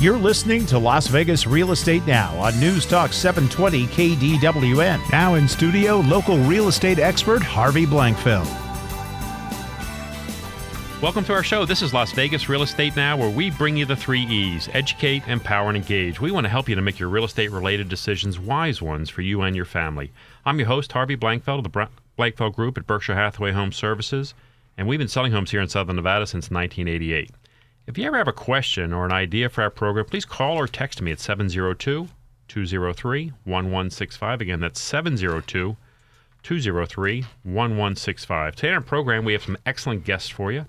You're listening to Las Vegas Real Estate Now on News Talk 720 KDWN. Now in studio, local real estate expert Harvey Blankfeld. Welcome to our show. This is Las Vegas Real Estate Now, where we bring you the three E's educate, empower, and engage. We want to help you to make your real estate related decisions wise ones for you and your family. I'm your host, Harvey Blankfeld of the Blankfeld Group at Berkshire Hathaway Home Services, and we've been selling homes here in Southern Nevada since 1988. If you ever have a question or an idea for our program, please call or text me at 702 203 1165. Again, that's 702 203 1165. Today on our program, we have some excellent guests for you.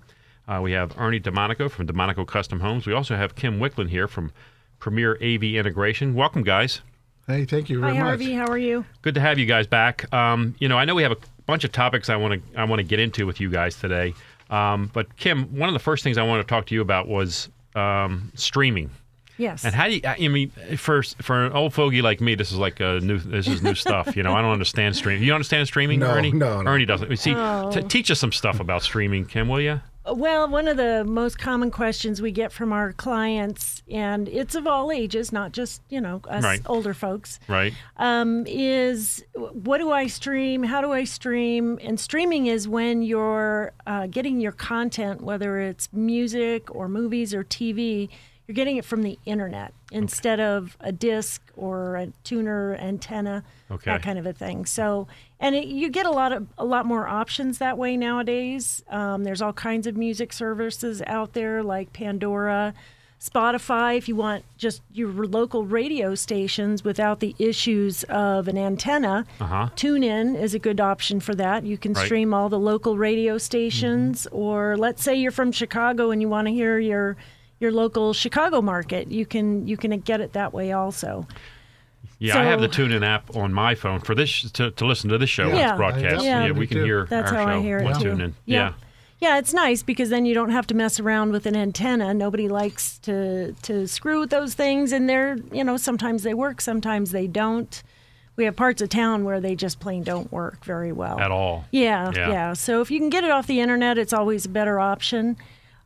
Uh, we have Ernie DeMonico from DeMonico Custom Homes. We also have Kim Wicklund here from Premier AV Integration. Welcome, guys. Hey, thank you Hi, very much. Harvey. How are you? Good to have you guys back. Um, you know, I know we have a bunch of topics I want to I want to get into with you guys today. Um, but Kim, one of the first things I want to talk to you about was um, streaming. Yes. And how do you? I mean, for for an old fogey like me, this is like a new. This is new stuff. You know, I don't understand streaming. You understand streaming, No, Ernie? no, no. Ernie doesn't. See, Oh. t- teach us some stuff about streaming, Kim, will you? Well, one of the most common questions we get from our clients, and it's of all ages, not just you know us Right. older folks, Right. um, is what do I stream? How do I stream? And streaming is when you're uh, getting your content, whether it's music or movies or TV, you're getting it from the internet instead of a disc or a tuner antenna, Okay. that kind of a thing. So, and it, you get a lot of a lot more options that way nowadays. Um, there's all kinds of music services out there like Pandora. Spotify, if you want just your local radio stations without the issues of an antenna, Uh-huh. TuneIn is a good option for that. You can Right. stream all the local radio stations, or let's say you're from Chicago and you want to hear your your local Chicago market. You can you can get it that way also. Yeah, I have the So- TuneIn app on my phone for this to, to listen to this show when Yeah. it's broadcast. Yeah. we can too. hear That's our how show I hear it on too. TuneIn. Yeah. Yeah, it's nice because then you don't have to mess around with an antenna. Nobody likes to to screw with those things, and they're you know sometimes they work, sometimes they don't. We have parts of town where they just plain don't work very well at all. Yeah, Yeah. yeah, So if you can get it off the internet, it's always a better option.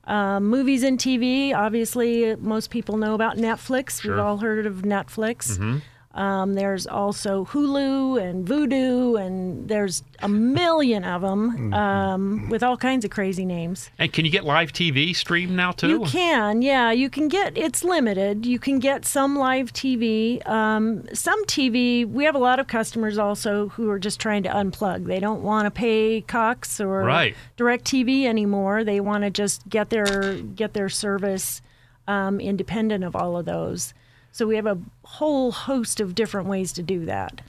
Um, movies and TV, obviously, most people know about Netflix. Sure. We've all heard of Netflix. Mm-hmm. Um, there's also Hulu and Vudu, and there's a million of them um, with all kinds of crazy names. And can you get live TV streamed now too? You can, yeah. You can get. It's limited. You can get some live TV. Um, some TV. We have a lot of customers also who are just trying to unplug. They don't want to pay Cox or Right. DirecTV anymore. They want to just get their get their service um, independent of all of those. So we have a whole host of different ways to do that.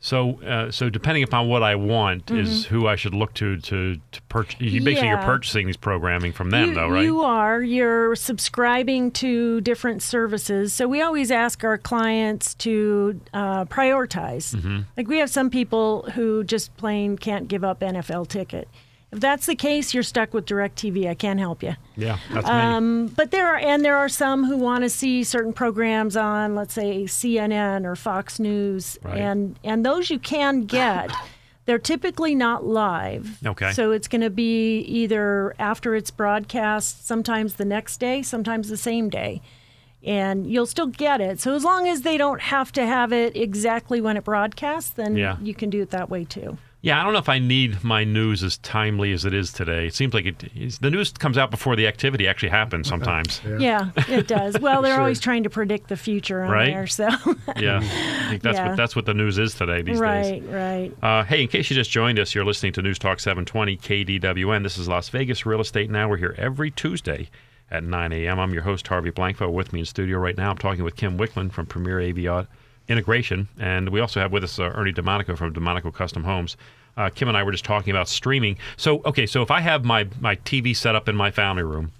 So, uh, so depending upon what I want is who I should look to to to purchase. You basically you're Mm-hmm. Purchasing these programming from them, you, though, right? You are. You're subscribing to different services. So we always ask our clients to uh, prioritize. Mm-hmm. Like we have some people who just plain can't give up NFL ticket. If that's the case, you're stuck with DirecTV. I can't help you. yeah, that's me. Um, but there are, and there are some who want to see certain programs on, let's say, CNN or Fox News, Right. and and those you can get. They're typically not live. Okay. So it's going to be either after it's broadcast, sometimes the next day, sometimes the same day. And you'll still get it. So as long as they don't have to have it exactly when it broadcasts, then Yeah. you can do it that way too. Yeah, I don't know if I need my news as timely as it is today. It seems like it, it's- the news comes out before the activity actually happens sometimes. Yeah, it does. Well, they're Sure. always trying to predict the future on Right. there. So, yeah, I think that's Yeah. what that's what the news is today these days. right, right. Uh, hey, in case you just joined us, you're listening to News Talk 720 KDWN. This is Las Vegas Real Estate Now. We're here every Tuesday at 9 a.m. I'm your host, Harvey Blankfeld. With me in studio right now, I'm talking with Kim Wicklund from Premier AV Integration. And we also have with us uh, Ernie DeMonico from DeMonico Custom Homes. Uh, Kim and I were just talking about streaming. So, okay, so if I have my, my TV set up in my family room,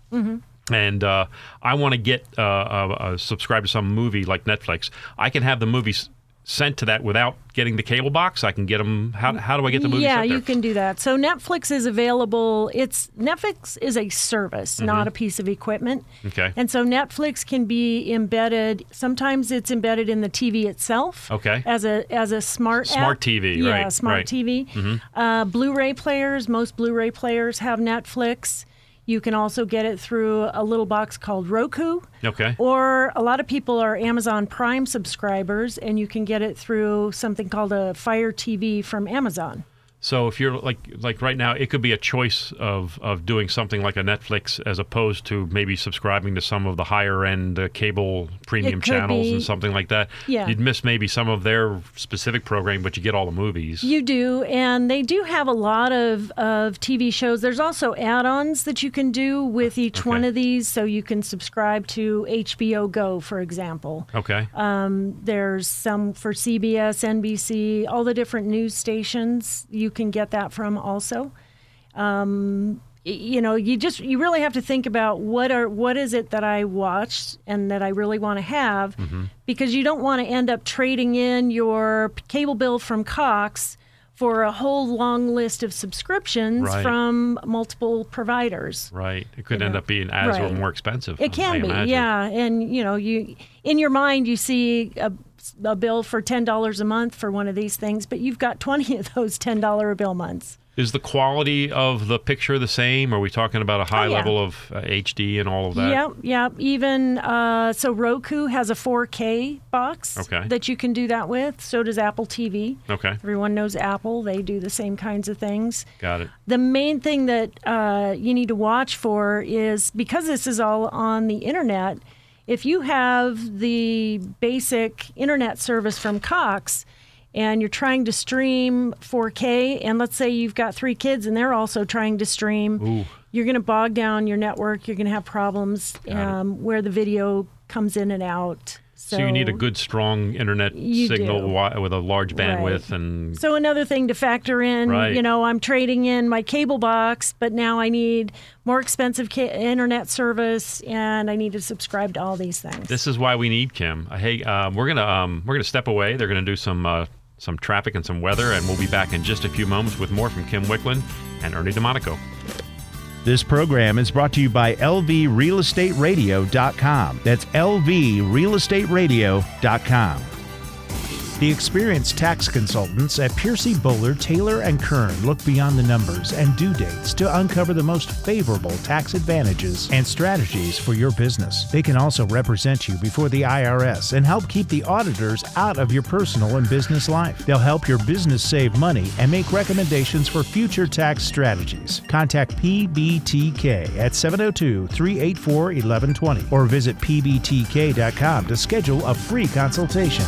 and uh, I want to get uh, uh, uh, subscribe to some movie like Netflix, I can have the movies sent to that without getting the cable box. I can get them. How, how do I get the movies? yeah, you can do that. So Netflix is available. It's Netflix is a service, not a piece of equipment. Mm-hmm. Okay. And so Netflix can be embedded. Sometimes it's embedded in the TV itself. Okay. As a as a smart Smart app. TV, yeah, right, smart right. Mm-hmm. TV. Uh, Blu-ray players. Most Blu-ray players have Netflix. You can also get it through a little box called Roku. Okay. Or a lot of people are Amazon Prime subscribers, and you can get it through something called a Fire TV from Amazon. So if you're like like right now, it could be a choice of of doing something like a Netflix as opposed to maybe subscribing to some of the higher end uh, cable premium channels be. and something like that. Yeah. You'd miss maybe some of their specific programming, but you get all the movies. You do, and they do have a lot of, of TV shows. There's also add ons that you can do with each Okay. one of these. So you can subscribe to HBO Go, for example. okay. Um, there's some for CBS, NBC, all the different news stations. You can get that from also. Um, you know, you just you really have to think about what are what is it that I watched and that I really want to have, Mm-hmm. because you don't want to end up trading in your cable bill from Cox for a whole long list of subscriptions Right. from multiple providers. right. It could you end know, up being as or more expensive. It can I be, imagine. yeah. And you know, you in your mind you see a, a bill for ten dollars a month for one of these things, but you've got twenty of those ten dollar bill months. Is the quality of the picture the same? Are we talking about a high Oh, yeah. level of uh, HD and all of that? Yep, yep. Even uh, so, Roku has a 4K box Okay. that you can do that with. So does Apple TV. Okay. Everyone knows Apple; they do the same kinds of things. Got it. The main thing that uh, you need to watch for is because this is all on the internet. If you have the basic internet service from Cox and you're trying to stream 4K, and let's say you've got three kids and they're also trying to stream, Ooh. you're going to bog down your network. You're going to have problems um, where the video comes in and out. So, you need a good, strong internet signal do. with a large Right. bandwidth, and So another thing to factor in, Right. you know, I'm trading in my cable box, but now I need more expensive ca- internet service, and I need to subscribe to all these things. this is why we need Kim. Uh, Hey, um, we're gonna um, we're gonna step away. They're gonna do some uh, some traffic and some weather, and we'll be back in just a few moments with more from Kim Wicklund and Ernie DeMonico. This program is brought to you by LVRealEstateRadio.com. That's LVRealEstateRadio.com. The experienced tax consultants at Piercy Bowler, Taylor, and Kern look beyond the numbers and due dates to uncover the most favorable tax advantages and strategies for your business. They can also represent you before the IRS and help keep the auditors out of your personal and business life. They'll help your business save money and make recommendations for future tax strategies. Contact PBTK at 702 384 1120 or visit pbtk.com to schedule a free consultation.